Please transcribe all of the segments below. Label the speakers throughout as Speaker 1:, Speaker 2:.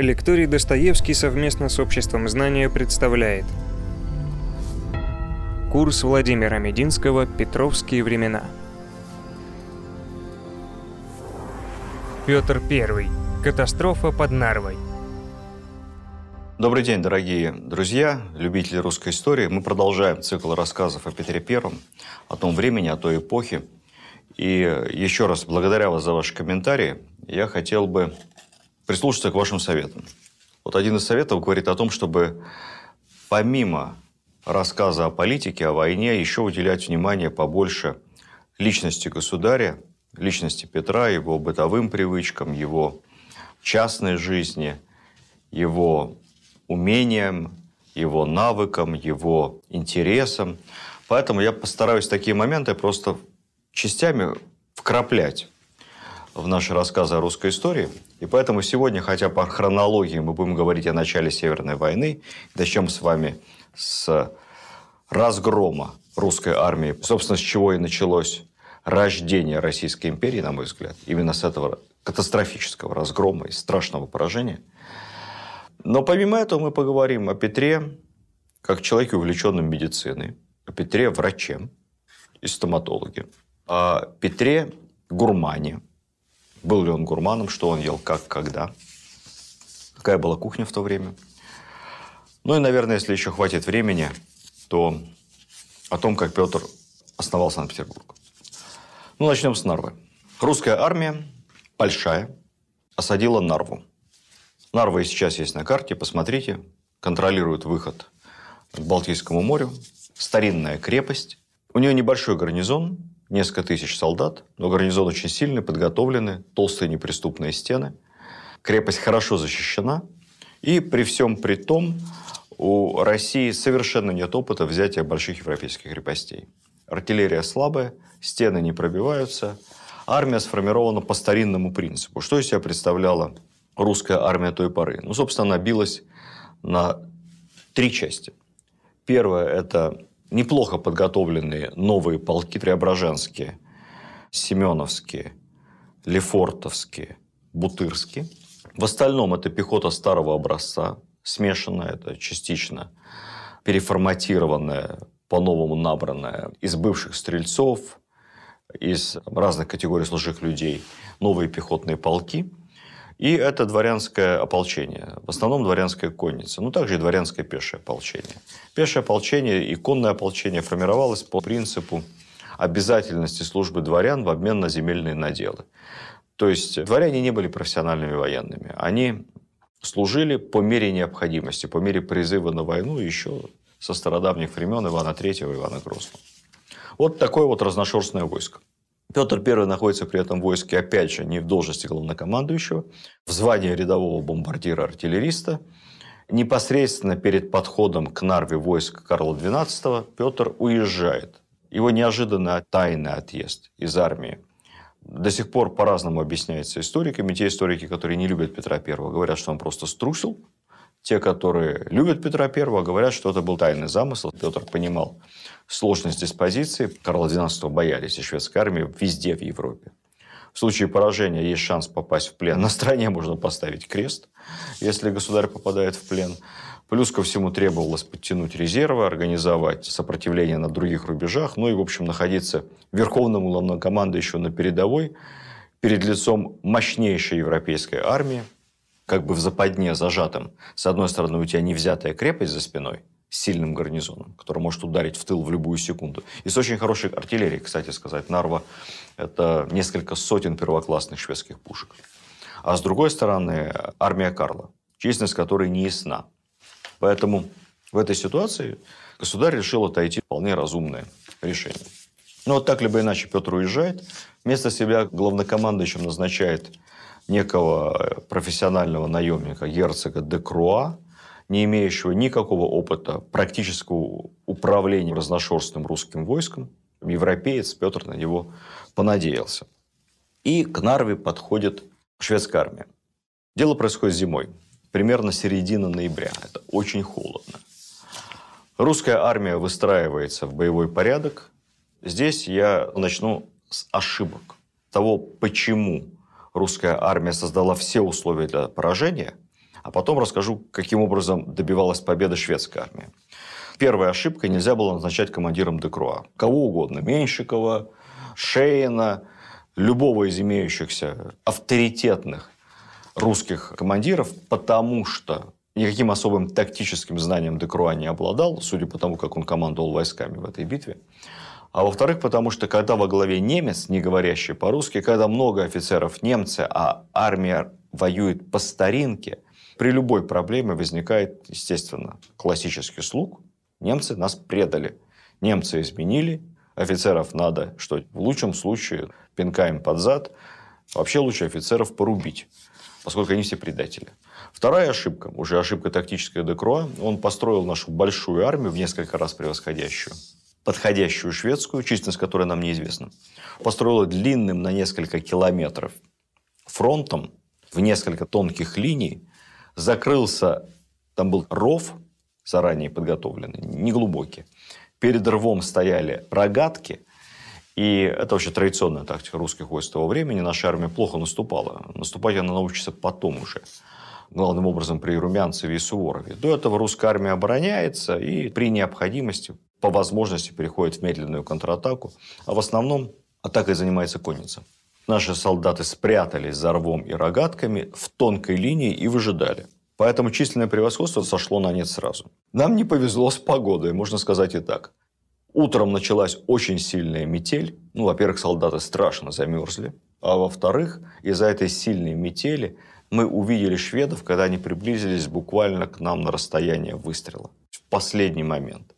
Speaker 1: Лекторий Достоевский совместно с Обществом знания представляет Курс Владимира Мединского «Петровские времена». Петр I. Катастрофа под Нарвой.
Speaker 2: Добрый день, дорогие друзья, любители русской истории. Мы продолжаем цикл рассказов о Петре Первом, о том времени, о той эпохе. И еще раз, благодаря вас за ваши комментарии, я хотел бы прислушаться к вашим советам. Вот один из советов говорит о том, чтобы помимо рассказа о политике, о войне, еще уделять внимание побольше личности государя, личности Петра, его бытовым привычкам, его частной жизни, его умениям, его навыкам, его интересам. Поэтому я постараюсь такие моменты просто частями вкраплять в наши рассказы о русской истории. И поэтому сегодня, хотя по хронологии мы будем говорить о начале Северной войны, начнем с вами с разгрома русской армии, собственно, с чего и началось рождение Российской империи, на мой взгляд, именно с этого катастрофического разгрома и страшного поражения. Но помимо этого мы поговорим о Петре как человеке, увлеченном медициной, о Петре враче и стоматологе, о Петре гурмане, был ли он гурманом, что он ел, как, когда, какая была кухня в то время. Ну и, наверное, если еще хватит времени, то о том, как Петр основал Санкт-Петербург. Ну, начнем с Нарвы. Русская армия, большая, осадила Нарву. Нарва и сейчас есть на карте, посмотрите. Контролирует выход к Балтийскому морю. Старинная крепость. У нее небольшой гарнизон, несколько тысяч солдат, но гарнизон очень сильный, подготовленный, толстые неприступные стены. Крепость хорошо защищена. И при всем при том, у России совершенно нет опыта взятия больших европейских крепостей. Артиллерия слабая, стены не пробиваются. Армия сформирована по старинному принципу. Что из себя представляла русская армия той поры? Ну, собственно, она билась на три части. Первое – это неплохо подготовленные новые полки преображенские, семеновские, лефортовские, бутырские. В остальном это пехота старого образца, смешанная, это частично переформатированная, по-новому набранная из бывших стрельцов, из разных категорий служих людей, новые пехотные полки – и это дворянское ополчение. В основном дворянская конница. Ну, также и дворянское пешее ополчение. Пешее ополчение и конное ополчение формировалось по принципу обязательности службы дворян в обмен на земельные наделы. То есть дворяне не были профессиональными военными. Они служили по мере необходимости, по мере призыва на войну еще со стародавних времен Ивана III и Ивана Грозного. Вот такое вот разношерстное войско. Петр I находится при этом в войске, опять же, не в должности главнокомандующего, в звании рядового бомбардира-артиллериста. Непосредственно перед подходом к Нарве войск Карла XII Петр уезжает. Его неожиданно тайный отъезд из армии до сих пор по-разному объясняется историками. Те историки, которые не любят Петра I, говорят, что он просто струсил. Те, которые любят Петра I, говорят, что это был тайный замысел. Петр понимал, сложность диспозиции. Карла XII боялись и шведской армии везде в Европе. В случае поражения есть шанс попасть в плен. На стране можно поставить крест, если государь попадает в плен. Плюс ко всему требовалось подтянуть резервы, организовать сопротивление на других рубежах, ну и, в общем, находиться верховному главнокомандующему на передовой перед лицом мощнейшей европейской армии, как бы в западне зажатым. С одной стороны, у тебя не взятая крепость за спиной, сильным гарнизоном, который может ударить в тыл в любую секунду. И с очень хорошей артиллерией, кстати сказать. Нарва – это несколько сотен первоклассных шведских пушек. А с другой стороны, армия Карла, численность которой не ясна. Поэтому в этой ситуации государь решил отойти вполне разумное решение. Но вот так либо иначе Петр уезжает, вместо себя главнокомандующим назначает некого профессионального наемника герцога де Круа, не имеющего никакого опыта практического управления разношерстным русским войском, европеец Петр на него понадеялся. И к Нарве подходит шведская армия. Дело происходит зимой, примерно середина ноября. Это очень холодно. Русская армия выстраивается в боевой порядок. Здесь я начну с ошибок. Того, почему русская армия создала все условия для поражения – А потом расскажу, каким образом добивалась победы шведская армия. Первая ошибка – нельзя было назначать командиром Декруа. Кого угодно. Меньшикова, Шейна, любого из имеющихся авторитетных русских командиров, потому что никаким особым тактическим знанием Декруа не обладал, судя по тому, как он командовал войсками в этой битве. А во-вторых, потому что когда во главе немец, не говорящий по-русски, когда много офицеров немцы, а армия воюет по старинке, при любой проблеме возникает, естественно, классический слуг. Немцы нас предали. Немцы изменили, офицеров надо, что в лучшем случае пинка им под зад, вообще лучше офицеров порубить, поскольку они все предатели. Вторая ошибка, уже ошибка тактическая Декруа, он построил нашу большую армию, в несколько раз превосходящую, подходящую шведскую, численность которой нам неизвестна. Построила длинным на несколько километров фронтом в несколько тонких линий, закрылся, там был ров заранее подготовленный, неглубокий. Перед рвом стояли рогатки, и это вообще традиционная тактика русских войск того времени. Наша армия плохо наступала. Наступать она научится потом уже главным образом при Румянцеве и Суворове. До этого русская армия обороняется и при необходимости, по возможности, переходит в медленную контратаку. А в основном атакой занимается конница. Наши солдаты спрятались за рвом и рогатками в тонкой линии и выжидали. Поэтому численное превосходство сошло на нет сразу. Нам не повезло с погодой, можно сказать и так. Утром началась очень сильная метель. Ну, во-первых, солдаты страшно замерзли. А во-вторых, из-за этой сильной метели мы увидели шведов, когда они приблизились буквально к нам на расстояние выстрела. В последний момент.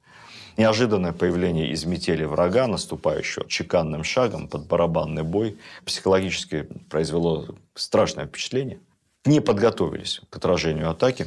Speaker 2: Неожиданное появление из метели врага, наступающего чеканным шагом под барабанный бой, психологически произвело страшное впечатление. Не подготовились к отражению атаки.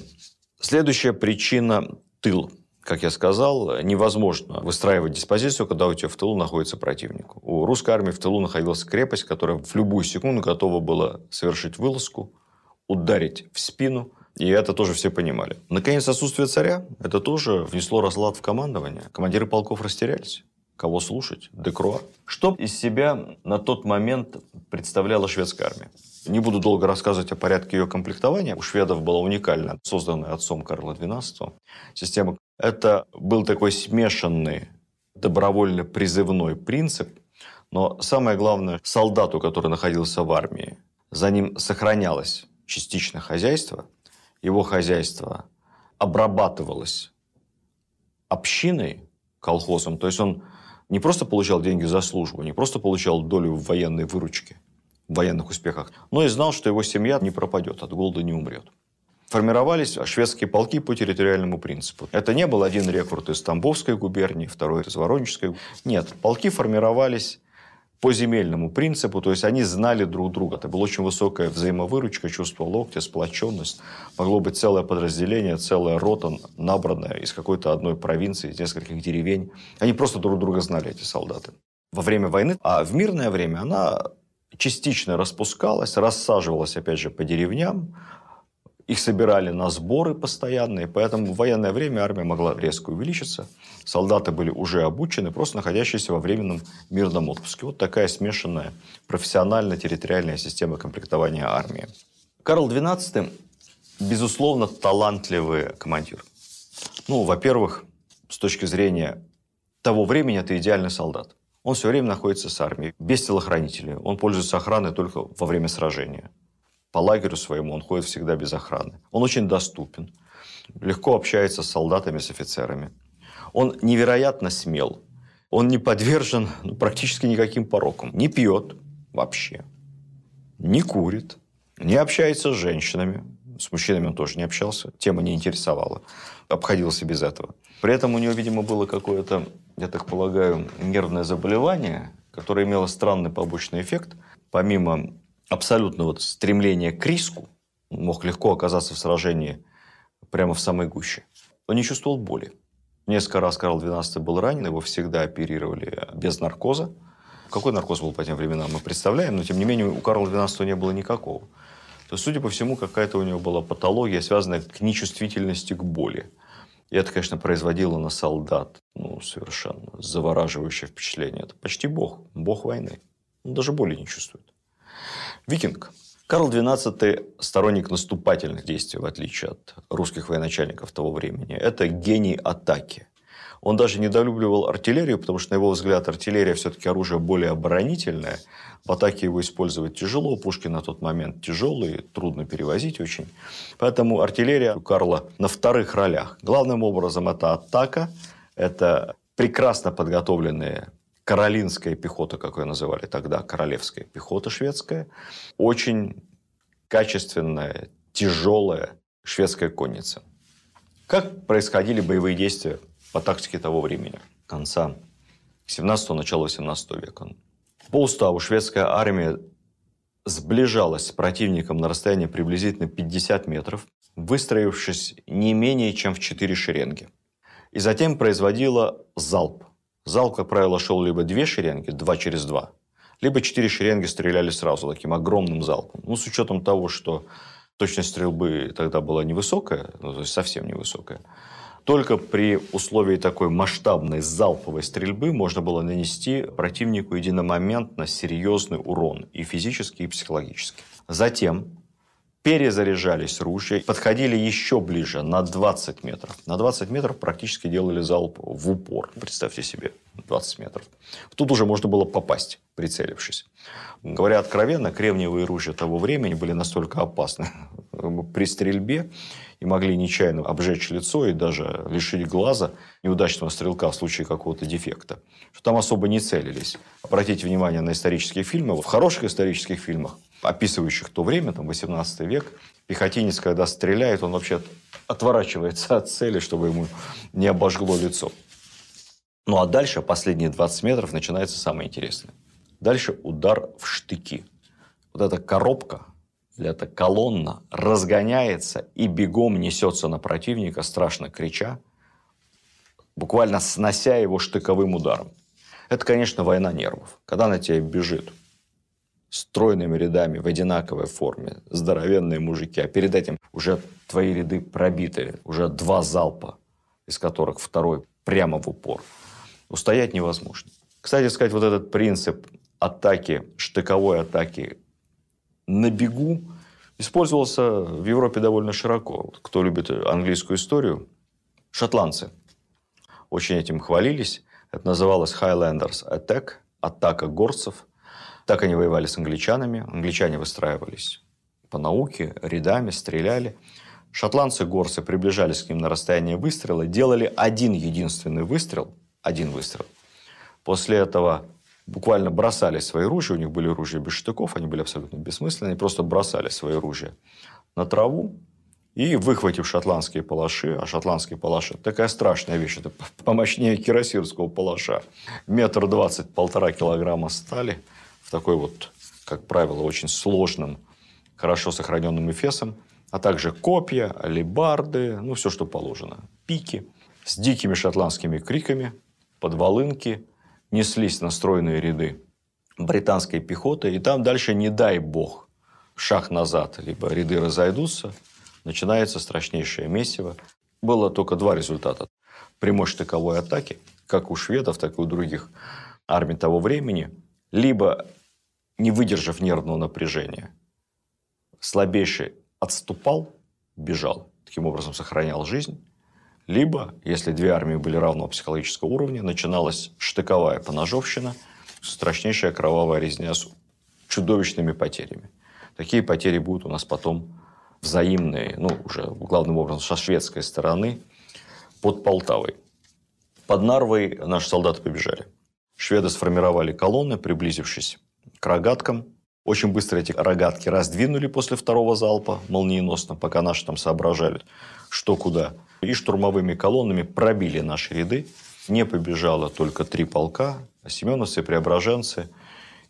Speaker 2: Следующая причина – тыл. Как я сказал, невозможно выстраивать диспозицию, когда у тебя в тылу находится противник. У русской армии в тылу находилась крепость, которая в любую секунду готова была совершить вылазку – ударить в спину, и это тоже все понимали. Наконец, отсутствие царя, это тоже внесло разлад в командование. Командиры полков растерялись. Кого слушать? Декруа. Что из себя на тот момент представляла шведская армия? Не буду долго рассказывать о порядке ее комплектования. У шведов была уникальная, созданная отцом Карла XII система. Это был такой смешанный добровольно-призывной принцип. Но самое главное, солдату, который находился в армии, за ним сохранялась частично хозяйство, его хозяйство обрабатывалось общиной, колхозом, то есть он не просто получал деньги за службу, не просто получал долю в военной выручке, в военных успехах, но и знал, что его семья не пропадет, от голода не умрет. Формировались шведские полки по территориальному принципу. Это не был один рекрут из Тамбовской губернии, второй из Воронежской. Нет, полки формировались по земельному принципу, то есть они знали друг друга. Это была очень высокая взаимовыручка, чувство локтя, сплоченность. Могло быть целое подразделение, целая рота, набранная из какой-то одной провинции, из нескольких деревень. Они просто друг друга знали, эти солдаты. Во время войны, а в мирное время она частично распускалась, рассаживалась, опять же, по деревням, их собирали на сборы постоянные, поэтому в военное время армия могла резко увеличиться. Солдаты были уже обучены, просто находящиеся во временном мирном отпуске. Вот такая смешанная профессионально-территориальная система комплектования армии. Карл XII, безусловно, талантливый командир. Ну, во-первых, с точки зрения того времени, это идеальный солдат. Он все время находится с армией, без телохранителей. Он пользуется охраной только во время сражения по лагерю своему он ходит всегда без охраны. Он очень доступен, легко общается с солдатами, с офицерами. Он невероятно смел. Он не подвержен ну, практически никаким порокам. Не пьет вообще, не курит, не общается с женщинами. С мужчинами он тоже не общался, тема не интересовала. Обходился без этого. При этом у него, видимо, было какое-то, я так полагаю, нервное заболевание, которое имело странный побочный эффект. Помимо абсолютно вот стремление к риску, мог легко оказаться в сражении прямо в самой гуще. Он не чувствовал боли. Несколько раз Карл XII был ранен, его всегда оперировали без наркоза. Какой наркоз был по тем временам, мы представляем, но тем не менее у Карла XII не было никакого. То судя по всему, какая-то у него была патология, связанная к нечувствительности к боли. И это, конечно, производило на солдат ну, совершенно завораживающее впечатление. Это почти бог, бог войны. Он даже боли не чувствует. Викинг. Карл XII – сторонник наступательных действий, в отличие от русских военачальников того времени. Это гений атаки. Он даже недолюбливал артиллерию, потому что, на его взгляд, артиллерия все-таки оружие более оборонительное. В атаке его использовать тяжело, пушки на тот момент тяжелые, трудно перевозить очень. Поэтому артиллерия у Карла на вторых ролях. Главным образом это атака, это прекрасно подготовленные каролинская пехота, как ее называли тогда, королевская пехота шведская, очень качественная, тяжелая шведская конница. Как происходили боевые действия по тактике того времени, конца 17-го, начала 18 века? По уставу шведская армия сближалась с противником на расстоянии приблизительно 50 метров, выстроившись не менее чем в четыре шеренги. И затем производила залп – Зал, как правило, шел либо две шеренги, два через два, либо четыре шеренги стреляли сразу таким огромным залпом. Ну, с учетом того, что точность стрельбы тогда была невысокая, ну, то есть совсем невысокая, только при условии такой масштабной залповой стрельбы можно было нанести противнику единомоментно серьезный урон и физический, и психологический. Затем перезаряжались ружья, подходили еще ближе, на 20 метров. На 20 метров практически делали залп в упор. Представьте себе, 20 метров. Тут уже можно было попасть, прицелившись. Говоря откровенно, кремниевые ружья того времени были настолько опасны при стрельбе и могли нечаянно обжечь лицо и даже лишить глаза неудачного стрелка в случае какого-то дефекта, что там особо не целились. Обратите внимание на исторические фильмы. В хороших исторических фильмах описывающих то время, там, 18 век, пехотинец, когда стреляет, он вообще отворачивается от цели, чтобы ему не обожгло лицо. Ну а дальше, последние 20 метров, начинается самое интересное. Дальше удар в штыки. Вот эта коробка, или эта колонна разгоняется и бегом несется на противника, страшно крича, буквально снося его штыковым ударом. Это, конечно, война нервов. Когда на тебя бежит стройными рядами в одинаковой форме, здоровенные мужики, а перед этим уже твои ряды пробиты, уже два залпа, из которых второй прямо в упор. Устоять невозможно. Кстати сказать, вот этот принцип атаки, штыковой атаки на бегу использовался в Европе довольно широко. Кто любит английскую историю, шотландцы очень этим хвалились. Это называлось Highlanders Attack, атака горцев – так они воевали с англичанами. Англичане выстраивались по науке, рядами, стреляли. Шотландцы-горцы приближались к ним на расстояние выстрела, делали один единственный выстрел, один выстрел. После этого буквально бросали свои ружья, у них были ружья без штыков, они были абсолютно бессмысленные, они просто бросали свои ружья на траву, и, выхватив шотландские палаши, а шотландские палаши – такая страшная вещь, это помощнее кирасирского палаша, метр двадцать, полтора килограмма стали – в такой вот, как правило, очень сложным, хорошо сохраненным эфесом, а также копья, алебарды, ну, все, что положено. Пики с дикими шотландскими криками, подволынки, неслись на стройные ряды британской пехоты, и там дальше, не дай бог, шаг назад, либо ряды разойдутся, начинается страшнейшее месиво. Было только два результата. Прямой штыковой атаки, как у шведов, так и у других армий того времени – либо не выдержав нервного напряжения, слабейший отступал, бежал, таким образом сохранял жизнь, либо, если две армии были равного психологического уровня, начиналась штыковая поножовщина, страшнейшая кровавая резня с чудовищными потерями. Такие потери будут у нас потом взаимные, ну, уже главным образом со шведской стороны, под Полтавой. Под Нарвой наши солдаты побежали. Шведы сформировали колонны, приблизившись к рогаткам. Очень быстро эти рогатки раздвинули после второго залпа, молниеносно, пока наши там соображали, что куда. И штурмовыми колоннами пробили наши ряды. Не побежало только три полка, семеновцы, преображенцы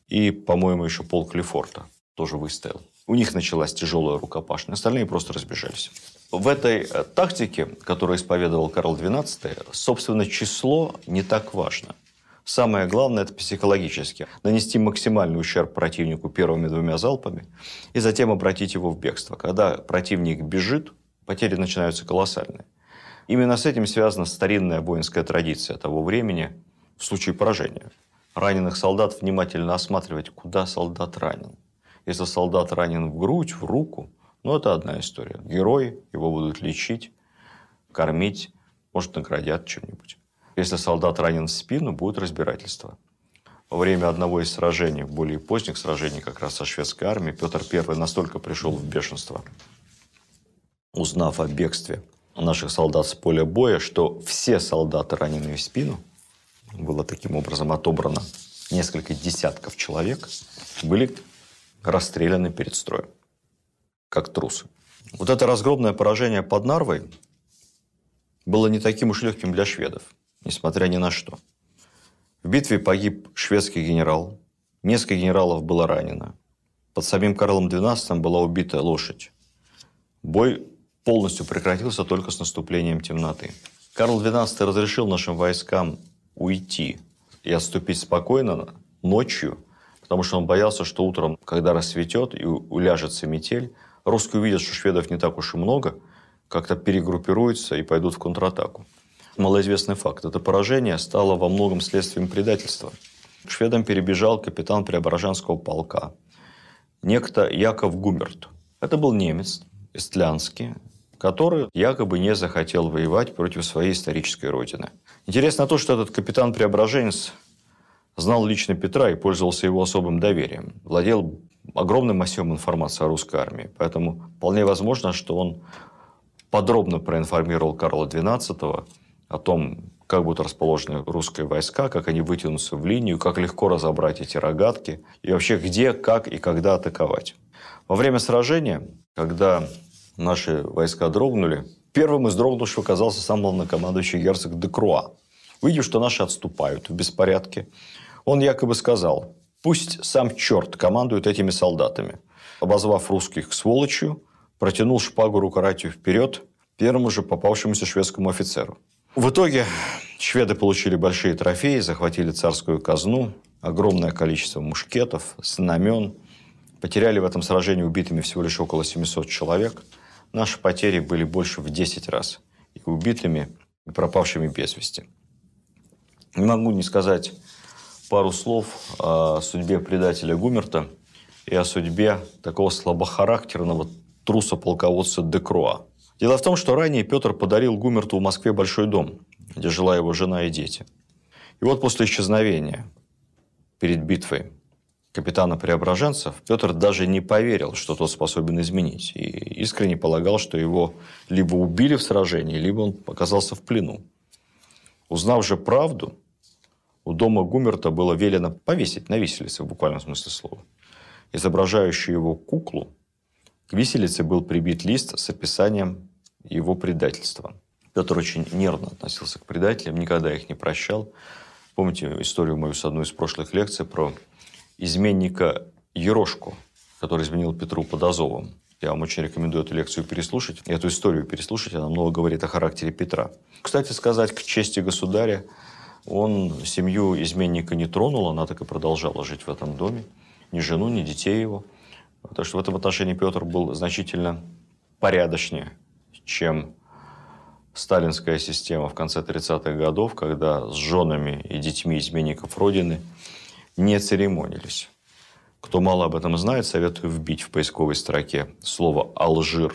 Speaker 2: и, по-моему, еще полк Лефорта тоже выстоял. У них началась тяжелая рукопашная, остальные просто разбежались. В этой э, тактике, которую исповедовал Карл XII, собственно, число не так важно – Самое главное – это психологически. Нанести максимальный ущерб противнику первыми двумя залпами и затем обратить его в бегство. Когда противник бежит, потери начинаются колоссальные. Именно с этим связана старинная воинская традиция того времени в случае поражения. Раненых солдат внимательно осматривать, куда солдат ранен. Если солдат ранен в грудь, в руку, ну, это одна история. Герой, его будут лечить, кормить, может, наградят чем-нибудь. Если солдат ранен в спину, будет разбирательство. Во время одного из сражений, более поздних сражений как раз со шведской армией, Петр I настолько пришел в бешенство, узнав о бегстве наших солдат с поля боя, что все солдаты, раненые в спину, было таким образом отобрано несколько десятков человек, были расстреляны перед строем, как трусы. Вот это разгромное поражение под Нарвой было не таким уж легким для шведов, несмотря ни на что. В битве погиб шведский генерал, несколько генералов было ранено. Под самим Карлом XII была убита лошадь. Бой полностью прекратился только с наступлением темноты. Карл XII разрешил нашим войскам уйти и отступить спокойно ночью, потому что он боялся, что утром, когда рассветет и уляжется метель, русские увидят, что шведов не так уж и много, как-то перегруппируются и пойдут в контратаку. Малоизвестный факт. Это поражение стало во многом следствием предательства. К шведам перебежал капитан Преображенского полка. Некто Яков Гумерт. Это был немец, эстлянский, который якобы не захотел воевать против своей исторической родины. Интересно то, что этот капитан-преображенец знал лично Петра и пользовался его особым доверием. Владел огромным массивом информации о русской армии. Поэтому вполне возможно, что он подробно проинформировал Карла XII о том, как будут расположены русские войска, как они вытянутся в линию, как легко разобрать эти рогатки и вообще где, как и когда атаковать. Во время сражения, когда наши войска дрогнули, первым из дрогнувших оказался сам главнокомандующий герцог де Круа. Увидев, что наши отступают в беспорядке, он якобы сказал, пусть сам черт командует этими солдатами. Обозвав русских сволочью, протянул шпагу рукоратью вперед первому же попавшемуся шведскому офицеру. В итоге шведы получили большие трофеи, захватили царскую казну, огромное количество мушкетов, знамен. Потеряли в этом сражении убитыми всего лишь около 700 человек – Наши потери были больше в 10 раз. И убитыми, и пропавшими без вести. Не могу не сказать пару слов о судьбе предателя Гумерта и о судьбе такого слабохарактерного труса-полководца Декруа. Дело в том, что ранее Петр подарил Гумерту в Москве большой дом, где жила его жена и дети. И вот после исчезновения перед битвой капитана Преображенцев, Петр даже не поверил, что тот способен изменить. И искренне полагал, что его либо убили в сражении, либо он оказался в плену. Узнав же правду, у дома Гумерта было велено повесить на виселице, в буквальном смысле слова. Изображающую его куклу, к виселице был прибит лист с описанием его предательства. Петр очень нервно относился к предателям, никогда их не прощал. Помните историю мою с одной из прошлых лекций про изменника Ерошку, который изменил Петру под Азовом. Я вам очень рекомендую эту лекцию переслушать, эту историю переслушать. Она много говорит о характере Петра. Кстати сказать, к чести государя, он семью изменника не тронул, она так и продолжала жить в этом доме. Ни жену, ни детей его. Так что в этом отношении Петр был значительно порядочнее, чем сталинская система в конце 30-х годов, когда с женами и детьми изменников Родины – не церемонились. Кто мало об этом знает, советую вбить в поисковой строке слово «Алжир».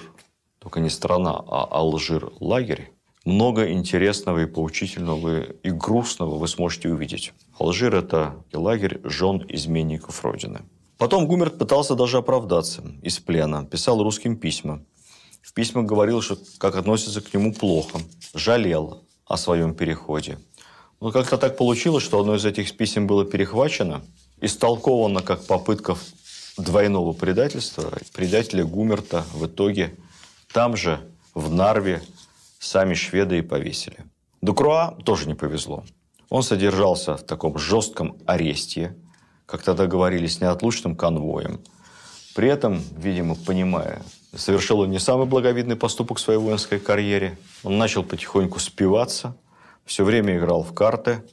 Speaker 2: Только не страна, а Алжир-лагерь. Много интересного и поучительного и грустного вы сможете увидеть. Алжир – это лагерь жен изменников Родины. Потом Гумерт пытался даже оправдаться из плена, писал русским письма. В письмах говорил, что как относится к нему плохо, жалел о своем переходе – но как-то так получилось, что одно из этих писем было перехвачено, истолковано как попытка двойного предательства. Предателя Гумерта в итоге там же, в Нарве, сами шведы и повесили. Дукруа тоже не повезло. Он содержался в таком жестком аресте, как тогда говорили, с неотлучным конвоем. При этом, видимо, понимая, совершил он не самый благовидный поступок в своей воинской карьере. Он начал потихоньку спиваться – все время играл в карты,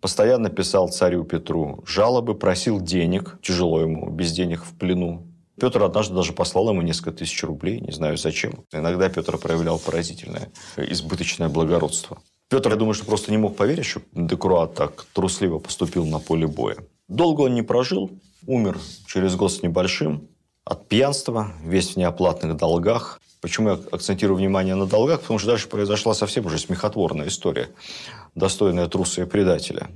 Speaker 2: постоянно писал царю Петру жалобы, просил денег, тяжело ему, без денег в плену. Петр однажды даже послал ему несколько тысяч рублей, не знаю зачем. Иногда Петр проявлял поразительное, избыточное благородство. Петр, я думаю, что просто не мог поверить, что Декруа так трусливо поступил на поле боя. Долго он не прожил, умер через год с небольшим. От пьянства, весь в неоплатных долгах. Почему я акцентирую внимание на долгах? Потому что дальше произошла совсем уже смехотворная история, достойная труса и предателя.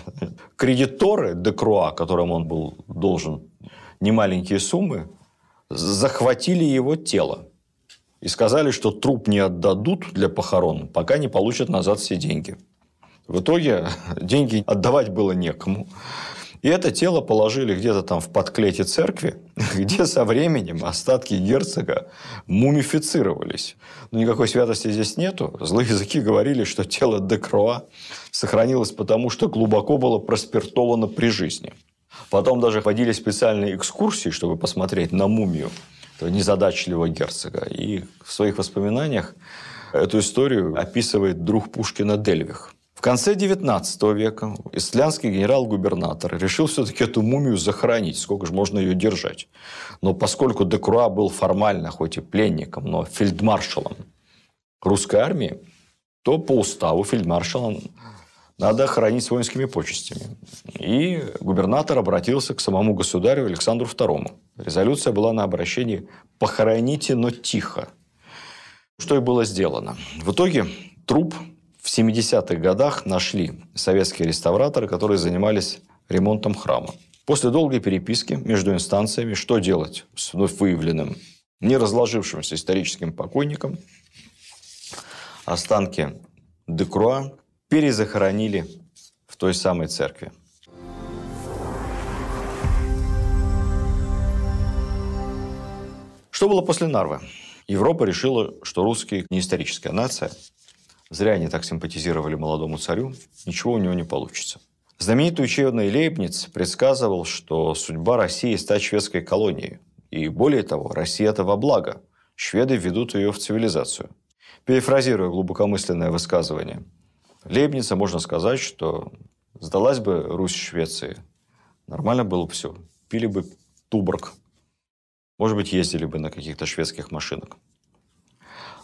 Speaker 2: Кредиторы Декруа, которым он был должен немаленькие суммы, захватили его тело и сказали, что труп не отдадут для похорон, пока не получат назад все деньги. В итоге деньги отдавать было некому. И это тело положили где-то там в подклете церкви, где со временем остатки герцога мумифицировались. Но никакой святости здесь нету. Злые языки говорили, что тело Декроа сохранилось потому, что глубоко было проспиртовано при жизни. Потом даже ходили специальные экскурсии, чтобы посмотреть на мумию незадачливого герцога. И в своих воспоминаниях эту историю описывает друг Пушкина Дельвих. В конце XIX века исландский генерал-губернатор решил все-таки эту мумию захоронить, сколько же можно ее держать. Но поскольку Декруа был формально, хоть и пленником, но фельдмаршалом русской армии, то по уставу фельдмаршалом надо хоронить с воинскими почестями. И губернатор обратился к самому государю Александру II. Резолюция была на обращении «похороните, но тихо». Что и было сделано. В итоге труп в 70-х годах нашли советские реставраторы, которые занимались ремонтом храма. После долгой переписки между инстанциями, что делать с вновь выявленным, не разложившимся историческим покойником, останки Декруа перезахоронили в той самой церкви. Что было после Нарвы? Европа решила, что русские не историческая нация, Зря они так симпатизировали молодому царю. Ничего у него не получится. Знаменитый ученый Лейбниц предсказывал, что судьба России – стать шведской колонией. И более того, Россия – это во благо. Шведы ведут ее в цивилизацию. Перефразируя глубокомысленное высказывание, Лейбница можно сказать, что сдалась бы Русь Швеции. Нормально было бы все. Пили бы туборг. Может быть, ездили бы на каких-то шведских машинах.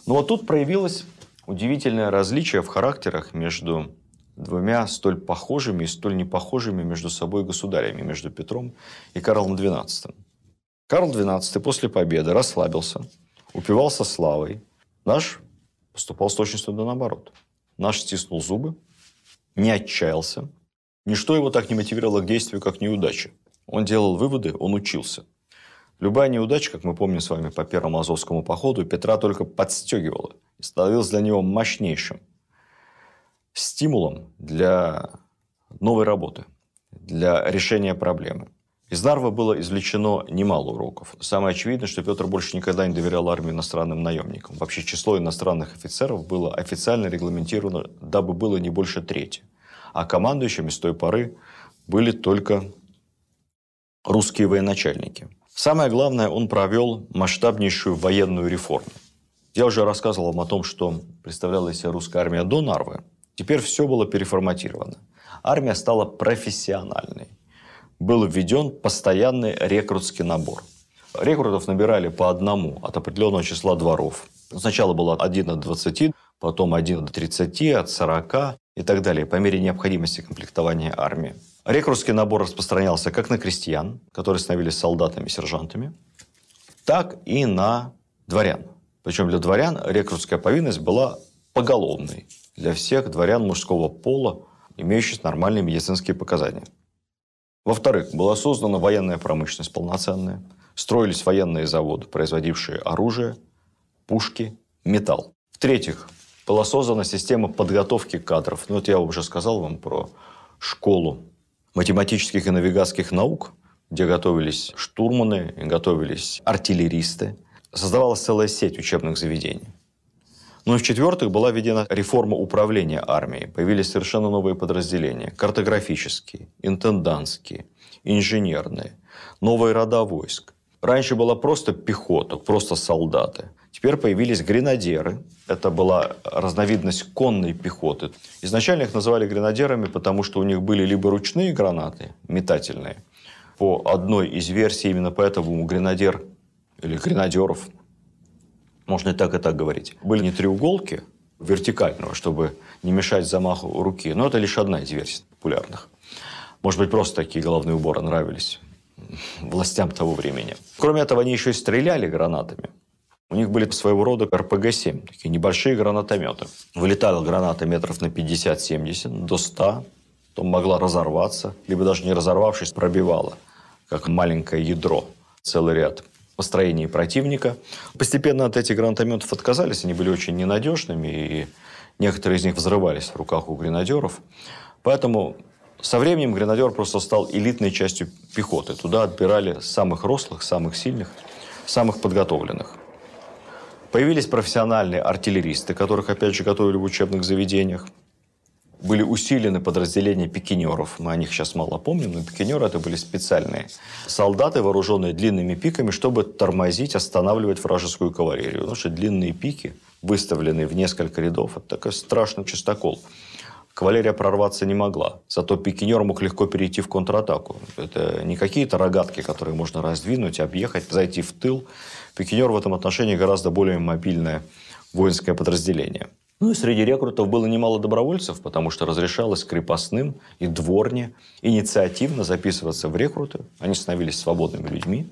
Speaker 2: Но вот тут проявилась удивительное различие в характерах между двумя столь похожими и столь непохожими между собой государями, между Петром и Карлом XII. Карл XII после победы расслабился, упивался славой. Наш поступал с точностью да наоборот. Наш стиснул зубы, не отчаялся. Ничто его так не мотивировало к действию, как неудача. Он делал выводы, он учился. Любая неудача, как мы помним с вами по первому Азовскому походу, Петра только подстегивала и становилась для него мощнейшим стимулом для новой работы, для решения проблемы. Из Нарвы было извлечено немало уроков. Самое очевидное, что Петр больше никогда не доверял армии иностранным наемникам. Вообще число иностранных офицеров было официально регламентировано, дабы было не больше трети. А командующими с той поры были только русские военачальники – Самое главное, он провел масштабнейшую военную реформу. Я уже рассказывал вам о том, что представляла из себя русская армия до Нарвы. Теперь все было переформатировано. Армия стала профессиональной. Был введен постоянный рекрутский набор. Рекрутов набирали по одному от определенного числа дворов. Сначала было один от 20, потом один от 30, от 40 и так далее, по мере необходимости комплектования армии. Рекрутский набор распространялся как на крестьян, которые становились солдатами, сержантами, так и на дворян. Причем для дворян рекрутская повинность была поголовной для всех дворян мужского пола, имеющих нормальные медицинские показания. Во-вторых, была создана военная промышленность полноценная, строились военные заводы, производившие оружие, пушки, металл. В-третьих, была создана система подготовки кадров. Ну, вот я уже сказал вам про школу математических и навигатских наук, где готовились штурманы, готовились артиллеристы. Создавалась целая сеть учебных заведений. Ну и в-четвертых, была введена реформа управления армией. Появились совершенно новые подразделения. Картографические, интендантские, инженерные, новые рода войск. Раньше была просто пехота, просто солдаты. Теперь появились гренадеры. Это была разновидность конной пехоты. Изначально их называли гренадерами, потому что у них были либо ручные гранаты, метательные. По одной из версий именно поэтому гренадер или гренадеров, можно и так, и так говорить, были не треуголки вертикального, чтобы не мешать замаху руки. Но это лишь одна из версий популярных. Может быть, просто такие головные уборы нравились властям того времени. Кроме этого, они еще и стреляли гранатами. У них были своего рода РПГ-7, такие небольшие гранатометы. Вылетала граната метров на 50-70, до 100, то могла разорваться, либо даже не разорвавшись, пробивала, как маленькое ядро, целый ряд построений противника. Постепенно от этих гранатометов отказались, они были очень ненадежными, и некоторые из них взрывались в руках у гренадеров. Поэтому со временем гренадер просто стал элитной частью пехоты. Туда отбирали самых рослых, самых сильных, самых подготовленных. Появились профессиональные артиллеристы, которых, опять же, готовили в учебных заведениях. Были усилены подразделения пикинеров. Мы о них сейчас мало помним, но пикинеры это были специальные солдаты, вооруженные длинными пиками, чтобы тормозить, останавливать вражескую кавалерию. Потому что длинные пики, выставленные в несколько рядов, это такой страшный чистокол кавалерия прорваться не могла. Зато пикинер мог легко перейти в контратаку. Это не какие-то рогатки, которые можно раздвинуть, объехать, зайти в тыл. Пикинер в этом отношении гораздо более мобильное воинское подразделение. Ну и среди рекрутов было немало добровольцев, потому что разрешалось крепостным и дворне инициативно записываться в рекруты. Они становились свободными людьми.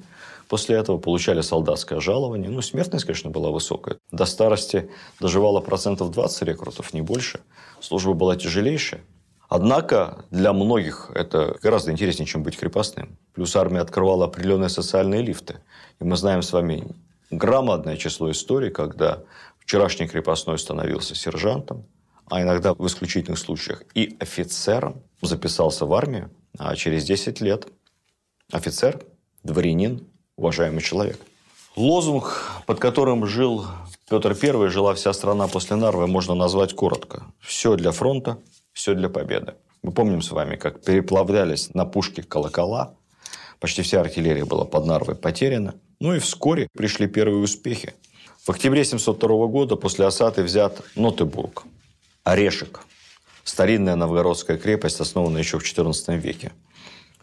Speaker 2: После этого получали солдатское жалование. Ну, смертность, конечно, была высокая. До старости доживало процентов 20 рекрутов, не больше. Служба была тяжелейшая. Однако для многих это гораздо интереснее, чем быть крепостным. Плюс армия открывала определенные социальные лифты. И мы знаем с вами громадное число историй, когда вчерашний крепостной становился сержантом, а иногда в исключительных случаях и офицером, записался в армию, а через 10 лет офицер, дворянин, уважаемый человек. Лозунг, под которым жил Петр I, жила вся страна после Нарвы, можно назвать коротко. Все для фронта, все для победы. Мы помним с вами, как переплавлялись на пушке колокола. Почти вся артиллерия была под Нарвой потеряна. Ну и вскоре пришли первые успехи. В октябре 702 года после осады взят Нотебург, Орешек, старинная новгородская крепость, основанная еще в XIV веке.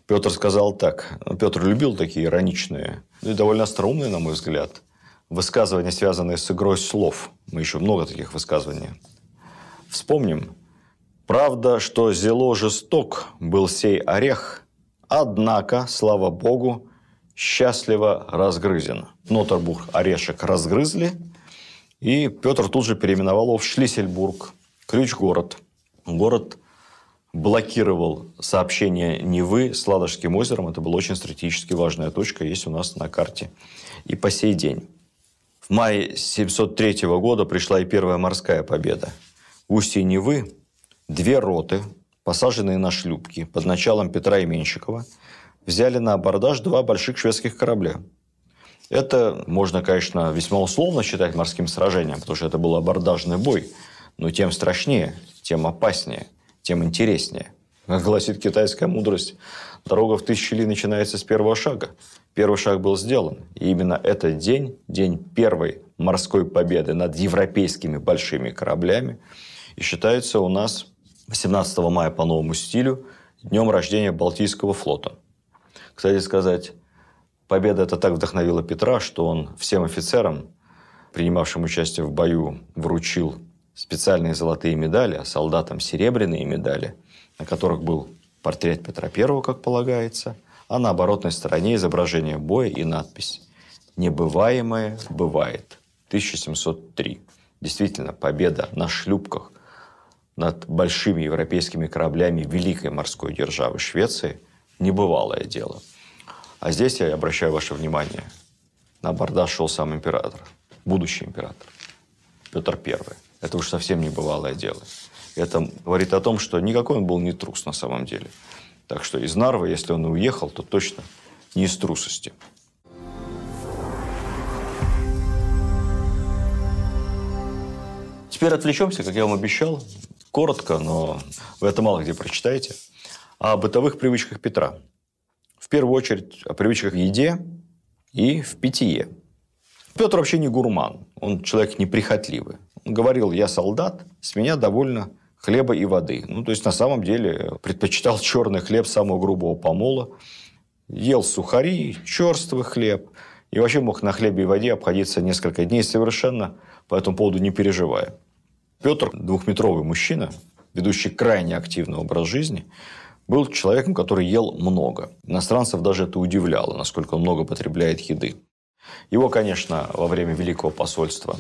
Speaker 2: Петр сказал так. Петр любил такие ироничные и довольно остроумные, на мой взгляд, высказывания, связанные с игрой слов. Мы еще много таких высказываний. Вспомним. Правда, что зело жесток был сей орех, однако, слава богу, счастливо разгрызен. Нотербург орешек разгрызли, и Петр тут же переименовал его в Шлиссельбург, ключ-город. Город блокировал сообщение Невы с Ладожским озером. Это была очень стратегически важная точка, есть у нас на карте и по сей день. В мае 703 года пришла и первая морская победа. В устье Невы две роты, посаженные на шлюпки под началом Петра Именщикова, взяли на абордаж два больших шведских корабля. Это можно, конечно, весьма условно считать морским сражением, потому что это был абордажный бой, но тем страшнее, тем опаснее – тем интереснее. Как гласит китайская мудрость, дорога в тысячи ли начинается с первого шага. Первый шаг был сделан. И именно этот день, день первой морской победы над европейскими большими кораблями, и считается у нас 18 мая по новому стилю днем рождения Балтийского флота. Кстати сказать, победа это так вдохновила Петра, что он всем офицерам, принимавшим участие в бою, вручил специальные золотые медали, а солдатам серебряные медали, на которых был портрет Петра I, как полагается, а на оборотной стороне изображение боя и надпись «Небываемое бывает. 1703». Действительно, победа на шлюпках над большими европейскими кораблями великой морской державы Швеции – небывалое дело. А здесь я обращаю ваше внимание, на борда шел сам император, будущий император, Петр I. Это уж совсем небывалое дело. Это говорит о том, что никакой он был не трус на самом деле. Так что из Нарвы, если он и уехал, то точно не из трусости. Теперь отвлечемся, как я вам обещал, коротко, но вы это мало где прочитаете, о бытовых привычках Петра. В первую очередь о привычках в еде и в питье. Петр вообще не гурман, он человек неприхотливый говорил, я солдат, с меня довольно хлеба и воды. Ну, то есть, на самом деле, предпочитал черный хлеб самого грубого помола, ел сухари, черствый хлеб, и вообще мог на хлебе и воде обходиться несколько дней совершенно по этому поводу не переживая. Петр, двухметровый мужчина, ведущий крайне активный образ жизни, был человеком, который ел много. Иностранцев даже это удивляло, насколько он много потребляет еды. Его, конечно, во время Великого посольства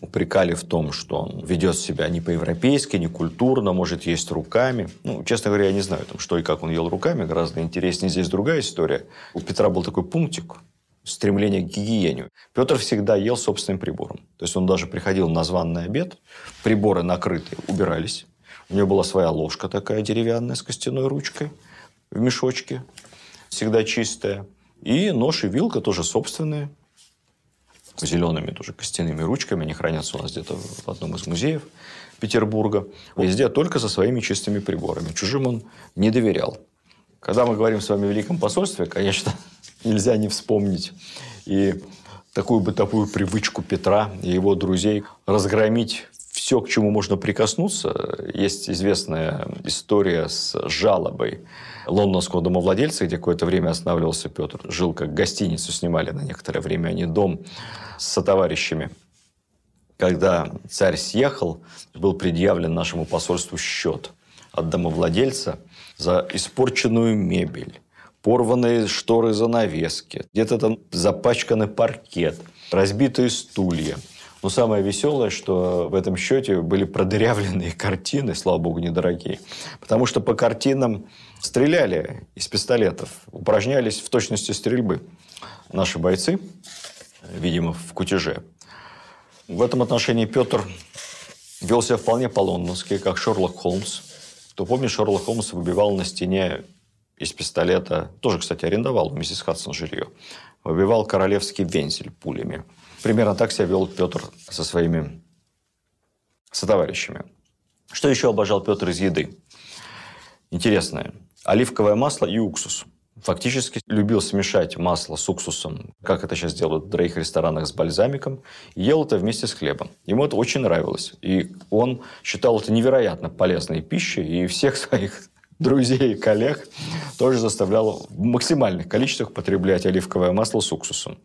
Speaker 2: упрекали в том, что он ведет себя не по-европейски, не культурно, может есть руками. Ну, честно говоря, я не знаю, там, что и как он ел руками. Гораздо интереснее здесь другая история. У Петра был такой пунктик, стремление к гигиене. Петр всегда ел собственным прибором. То есть он даже приходил на званный обед, приборы накрытые убирались. У него была своя ложка такая деревянная с костяной ручкой в мешочке, всегда чистая. И нож и вилка тоже собственные зелеными тоже костяными ручками. Они хранятся у нас где-то в одном из музеев Петербурга. Везде только со своими чистыми приборами. Чужим он не доверял. Когда мы говорим с вами о Великом посольстве, конечно, нельзя не вспомнить и такую бытовую привычку Петра и его друзей разгромить все, к чему можно прикоснуться. Есть известная история с жалобой лондонского домовладельца, где какое-то время останавливался Петр. Жил как гостиницу, снимали на некоторое время они дом с сотоварищами. Когда царь съехал, был предъявлен нашему посольству счет от домовладельца за испорченную мебель, порванные шторы занавески, где-то там запачканный паркет, разбитые стулья. Но самое веселое, что в этом счете были продырявленные картины, слава богу, недорогие. Потому что по картинам стреляли из пистолетов, упражнялись в точности стрельбы наши бойцы видимо, в кутеже. В этом отношении Петр вел себя вполне по-лондонски, как Шерлок Холмс. Кто помнит, Шерлок Холмс выбивал на стене из пистолета, тоже, кстати, арендовал миссис Хадсон жилье, выбивал королевский вензель пулями. Примерно так себя вел Петр со своими сотоварищами. Что еще обожал Петр из еды? Интересное. Оливковое масло и уксус – фактически любил смешать масло с уксусом, как это сейчас делают в дорогих ресторанах с бальзамиком, и ел это вместе с хлебом. Ему это очень нравилось. И он считал это невероятно полезной пищей, и всех своих друзей и коллег тоже заставлял в максимальных количествах потреблять оливковое масло с уксусом.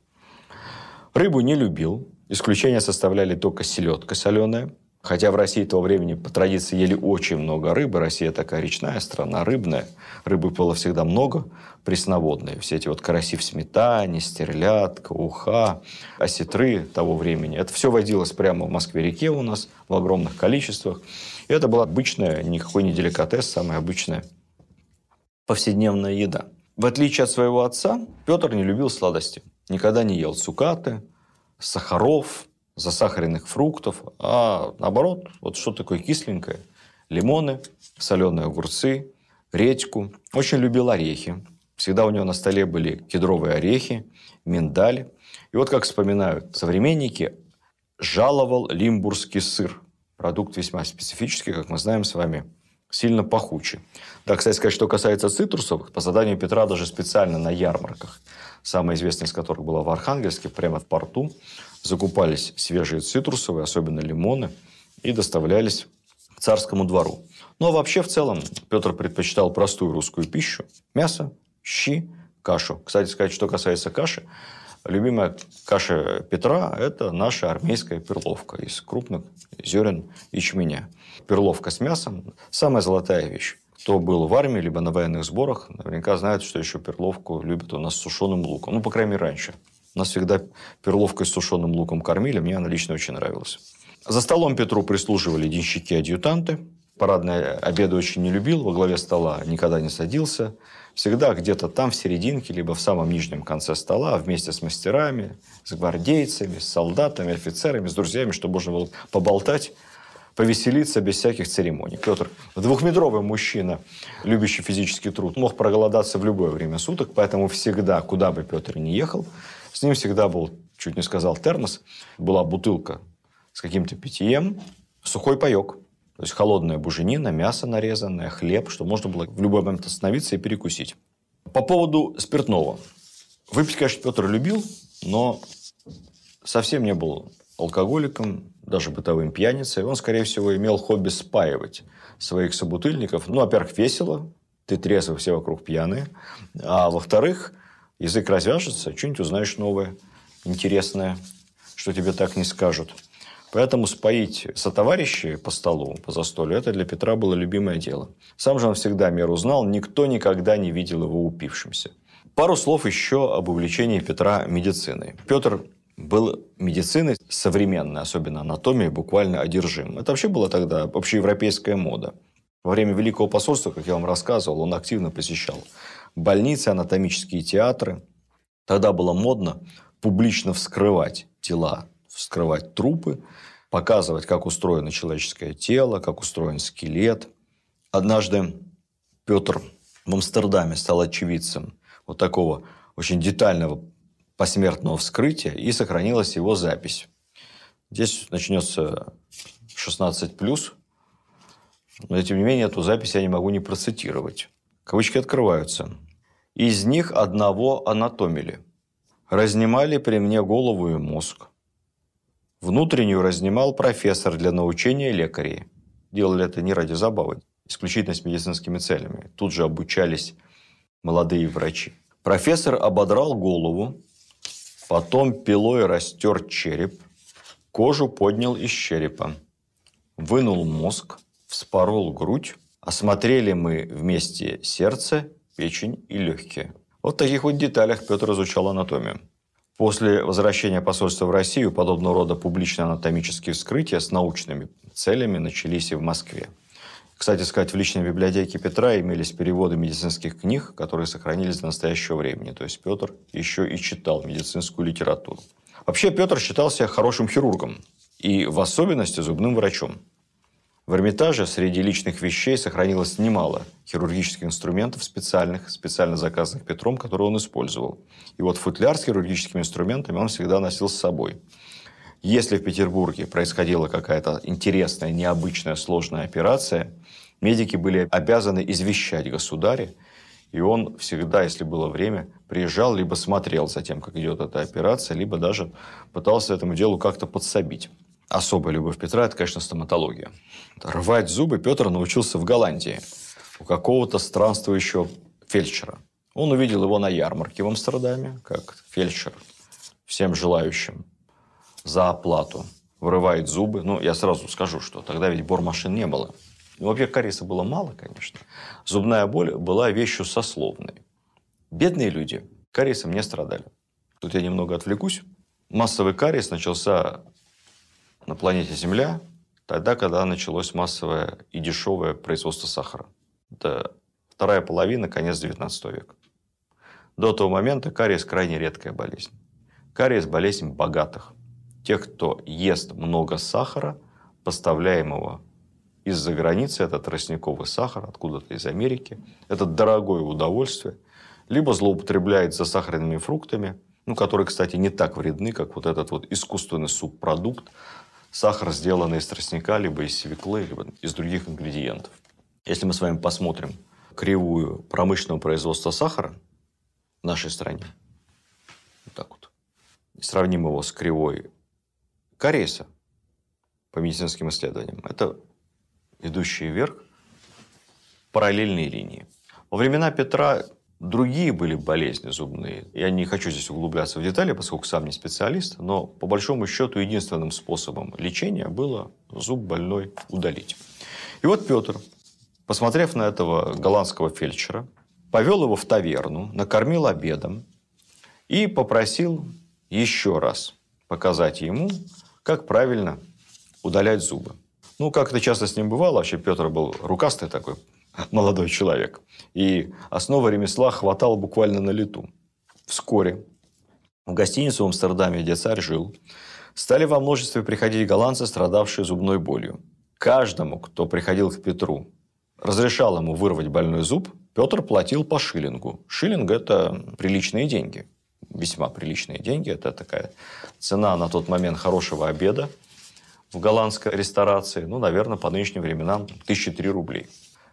Speaker 2: Рыбу не любил. Исключение составляли только селедка соленая. Хотя в России того времени по традиции ели очень много рыбы. Россия такая речная страна, рыбная. Рыбы было всегда много, пресноводные. Все эти вот караси в сметане, стерлядка, уха, осетры того времени. Это все водилось прямо в Москве-реке у нас в огромных количествах. И это была обычная, никакой не деликатес, самая обычная повседневная еда. В отличие от своего отца, Петр не любил сладости. Никогда не ел цукаты, сахаров, засахаренных фруктов, а наоборот, вот что такое кисленькое, лимоны, соленые огурцы, редьку. Очень любил орехи. Всегда у него на столе были кедровые орехи, миндаль. И вот как вспоминают современники, жаловал лимбургский сыр. Продукт весьма специфический, как мы знаем с вами, сильно пахучий. Да, кстати сказать, что касается цитрусовых, по заданию Петра даже специально на ярмарках, самая известная из которых была в Архангельске, прямо в порту, закупались свежие цитрусовые, особенно лимоны, и доставлялись к царскому двору. Ну, а вообще, в целом, Петр предпочитал простую русскую пищу. Мясо, щи, кашу. Кстати сказать, что касается каши, любимая каша Петра – это наша армейская перловка из крупных зерен ячменя. Перловка с мясом – самая золотая вещь. Кто был в армии, либо на военных сборах, наверняка знает, что еще перловку любят у нас с сушеным луком. Ну, по крайней мере, раньше. Нас всегда перловкой с сушеным луком кормили. Мне она лично очень нравилась. За столом Петру прислуживали денщики-адъютанты. Парадные обеды очень не любил. Во главе стола никогда не садился. Всегда где-то там, в серединке, либо в самом нижнем конце стола, вместе с мастерами, с гвардейцами, с солдатами, офицерами, с друзьями, чтобы можно было поболтать повеселиться без всяких церемоний. Петр, двухметровый мужчина, любящий физический труд, мог проголодаться в любое время суток, поэтому всегда, куда бы Петр ни ехал, с ним всегда был, чуть не сказал, термос, была бутылка с каким-то питьем, сухой паек. То есть холодная буженина, мясо нарезанное, хлеб, что можно было в любой момент остановиться и перекусить. По поводу спиртного. Выпить, конечно, Петр любил, но совсем не был алкоголиком, даже бытовым пьяницей. Он, скорее всего, имел хобби спаивать своих собутыльников. Ну, во-первых, весело, ты трезвый, все вокруг пьяные. А во-вторых, язык развяжется, что-нибудь узнаешь новое, интересное, что тебе так не скажут. Поэтому споить сотоварищей по столу, по застолью, это для Петра было любимое дело. Сам же он всегда меру знал, никто никогда не видел его упившимся. Пару слов еще об увлечении Петра медициной. Петр был медициной современной, особенно анатомией, буквально одержим. Это вообще была тогда общеевропейская мода. Во время Великого посольства, как я вам рассказывал, он активно посещал больницы, анатомические театры. Тогда было модно публично вскрывать тела, вскрывать трупы, показывать, как устроено человеческое тело, как устроен скелет. Однажды Петр в Амстердаме стал очевидцем вот такого очень детального посмертного вскрытия, и сохранилась его запись. Здесь начнется 16+, но тем не менее эту запись я не могу не процитировать. Кавычки открываются. Из них одного анатомили. Разнимали при мне голову и мозг. Внутреннюю разнимал профессор для научения лекарей. Делали это не ради забавы, исключительно с медицинскими целями. Тут же обучались молодые врачи. Профессор ободрал голову, потом пилой растер череп, кожу поднял из черепа, вынул мозг, вспорол грудь, осмотрели мы вместе сердце, печень и легкие. Вот в таких вот деталях Петр изучал анатомию. После возвращения посольства в Россию подобного рода публичные анатомические вскрытия с научными целями начались и в Москве. Кстати сказать, в личной библиотеке Петра имелись переводы медицинских книг, которые сохранились до настоящего времени. То есть Петр еще и читал медицинскую литературу. Вообще Петр считался хорошим хирургом и в особенности зубным врачом. В Эрмитаже среди личных вещей сохранилось немало хирургических инструментов специальных, специально заказанных Петром, которые он использовал. И вот футляр с хирургическими инструментами он всегда носил с собой. Если в Петербурге происходила какая-то интересная, необычная, сложная операция, медики были обязаны извещать государя, и он всегда, если было время, приезжал, либо смотрел за тем, как идет эта операция, либо даже пытался этому делу как-то подсобить особая любовь Петра – это, конечно, стоматология. Рвать зубы Петр научился в Голландии у какого-то странствующего фельдшера. Он увидел его на ярмарке в Амстердаме, как фельдшер всем желающим за оплату вырывает зубы. Ну, я сразу скажу, что тогда ведь бормашин не было. Ну, вообще, кариеса было мало, конечно. Зубная боль была вещью сословной. Бедные люди кариесом не страдали. Тут я немного отвлекусь. Массовый кариес начался на планете Земля тогда, когда началось массовое и дешевое производство сахара. Это вторая половина, конец 19 века. До того момента кариес крайне редкая болезнь. Кариес – болезнь богатых. Тех, кто ест много сахара, поставляемого из-за границы, это тростниковый сахар, откуда-то из Америки. Это дорогое удовольствие. Либо злоупотребляет за сахарными фруктами, ну, которые, кстати, не так вредны, как вот этот вот искусственный субпродукт, сахар, сделанный из тростника, либо из свеклы, либо из других ингредиентов. Если мы с вами посмотрим кривую промышленного производства сахара в нашей стране, вот так вот, сравним его с кривой кариеса по медицинским исследованиям, это идущие вверх параллельные линии. Во времена Петра Другие были болезни зубные. Я не хочу здесь углубляться в детали, поскольку сам не специалист, но по большому счету единственным способом лечения было зуб больной удалить. И вот Петр, посмотрев на этого голландского фельдшера, повел его в таверну, накормил обедом и попросил еще раз показать ему, как правильно удалять зубы. Ну, как это часто с ним бывало, вообще Петр был рукастый такой, молодой человек. И основа ремесла хватало буквально на лету. Вскоре в гостиницу в Амстердаме, где царь жил, стали во множестве приходить голландцы, страдавшие зубной болью. Каждому, кто приходил к Петру, разрешал ему вырвать больной зуб, Петр платил по шиллингу. Шиллинг – это приличные деньги. Весьма приличные деньги. Это такая цена на тот момент хорошего обеда в голландской ресторации. Ну, наверное, по нынешним временам тысячи три рублей.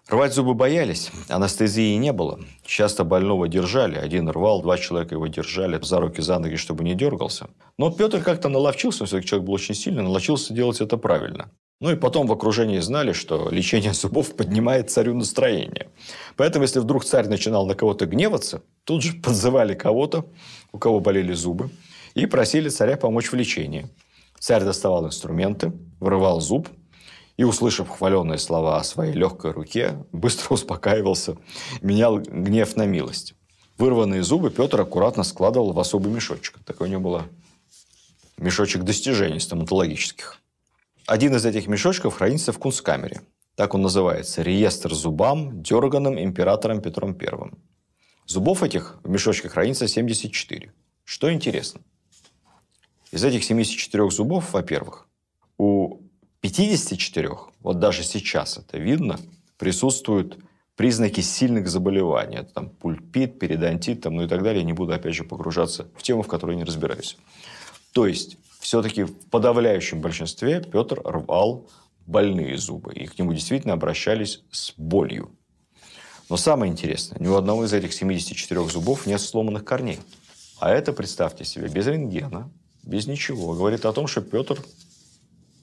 Speaker 2: Рвать зубы боялись, анестезии не было. Часто больного держали. Один рвал, два человека его держали за руки, за ноги, чтобы не дергался. Но Петр как-то наловчился, он все-таки человек был очень сильный, наловчился делать это правильно. Ну и потом в окружении знали, что лечение зубов поднимает царю настроение. Поэтому, если вдруг царь начинал на кого-то гневаться, тут же подзывали кого-то, у кого болели зубы, и просили царя помочь в лечении. Царь доставал инструменты, вырывал зуб и, услышав хваленные слова о своей легкой руке, быстро успокаивался, менял гнев на милость. Вырванные зубы Петр аккуратно складывал в особый мешочек. Такой у него был мешочек достижений стоматологических. Один из этих мешочков хранится в кунсткамере. Так он называется. Реестр зубам, дерганым императором Петром I. Зубов этих в мешочке хранится 74. Что интересно? Из этих 74 зубов, во-первых, у 54, вот даже сейчас это видно, присутствуют признаки сильных заболеваний. Это там пульпит, периодонтит, там, ну и так далее. Не буду, опять же, погружаться в тему, в которой не разбираюсь. То есть, все-таки в подавляющем большинстве Петр рвал больные зубы. И к нему действительно обращались с болью. Но самое интересное, ни у одного из этих 74 зубов нет сломанных корней. А это, представьте себе, без рентгена, без ничего. Говорит о том, что Петр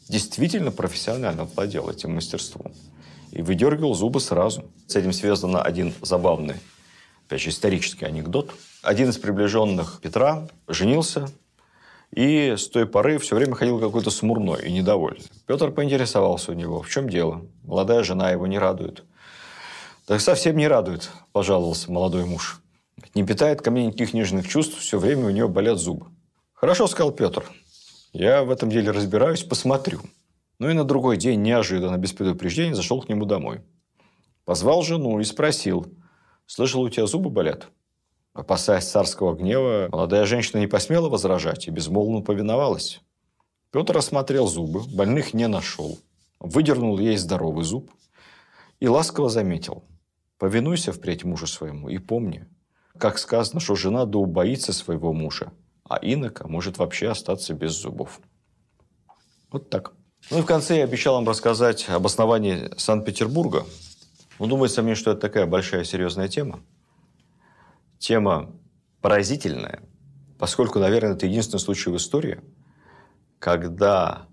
Speaker 2: действительно профессионально владел этим мастерством. И выдергивал зубы сразу. С этим связан один забавный, опять же, исторический анекдот. Один из приближенных Петра женился, и с той поры все время ходил какой-то смурной и недовольный. Петр поинтересовался у него, в чем дело. Молодая жена его не радует. Так совсем не радует, пожаловался молодой муж. Не питает ко мне никаких нежных чувств, все время у нее болят зубы. Хорошо, сказал Петр. Я в этом деле разбираюсь, посмотрю. Ну и на другой день неожиданно, без предупреждения, зашел к нему домой. Позвал жену и спросил, слышал, у тебя зубы болят? Опасаясь царского гнева, молодая женщина не посмела возражать и безмолвно повиновалась. Петр осмотрел зубы, больных не нашел. Выдернул ей здоровый зуб и ласково заметил. Повинуйся впредь мужу своему и помни, как сказано, что жена да убоится своего мужа, а инока может вообще остаться без зубов. Вот так. Ну и в конце я обещал вам рассказать об основании Санкт-Петербурга. Ну, думается мне, что это такая большая серьезная тема. Тема поразительная, поскольку, наверное, это единственный случай в истории, когда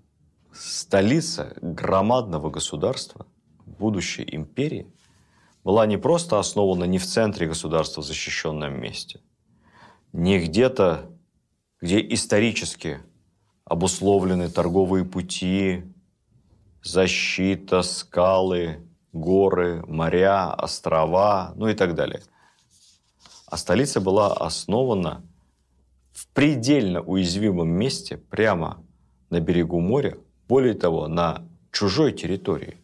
Speaker 2: столица громадного государства, будущей империи, была не просто основана не в центре государства, в защищенном месте, не где-то, где исторически обусловлены торговые пути, защита, скалы, горы, моря, острова, ну и так далее. А столица была основана в предельно уязвимом месте, прямо на берегу моря, более того, на чужой территории.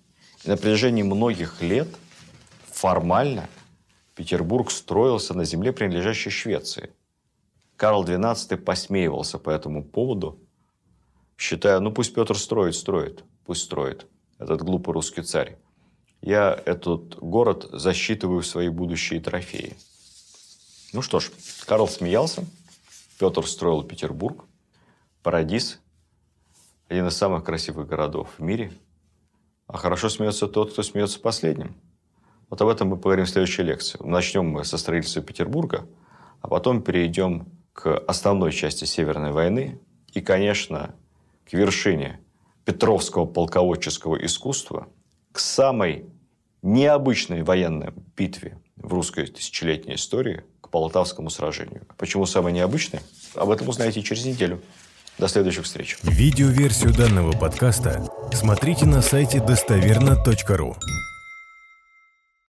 Speaker 2: И на протяжении многих лет – формально Петербург строился на земле, принадлежащей Швеции. Карл XII посмеивался по этому поводу, считая, ну пусть Петр строит, строит, пусть строит, этот глупый русский царь. Я этот город засчитываю в свои будущие трофеи. Ну что ж, Карл смеялся, Петр строил Петербург, Парадис, один из самых красивых городов в мире. А хорошо смеется тот, кто смеется последним – вот об этом мы поговорим в следующей лекции. Начнем мы со строительства Петербурга, а потом перейдем к основной части Северной войны и, конечно, к вершине Петровского полководческого искусства, к самой необычной военной битве в русской тысячелетней истории, к Полтавскому сражению. Почему самое необычное? Об этом узнаете через неделю. До следующих встреч.
Speaker 3: Видеоверсию данного подкаста смотрите на сайте достоверно.ру.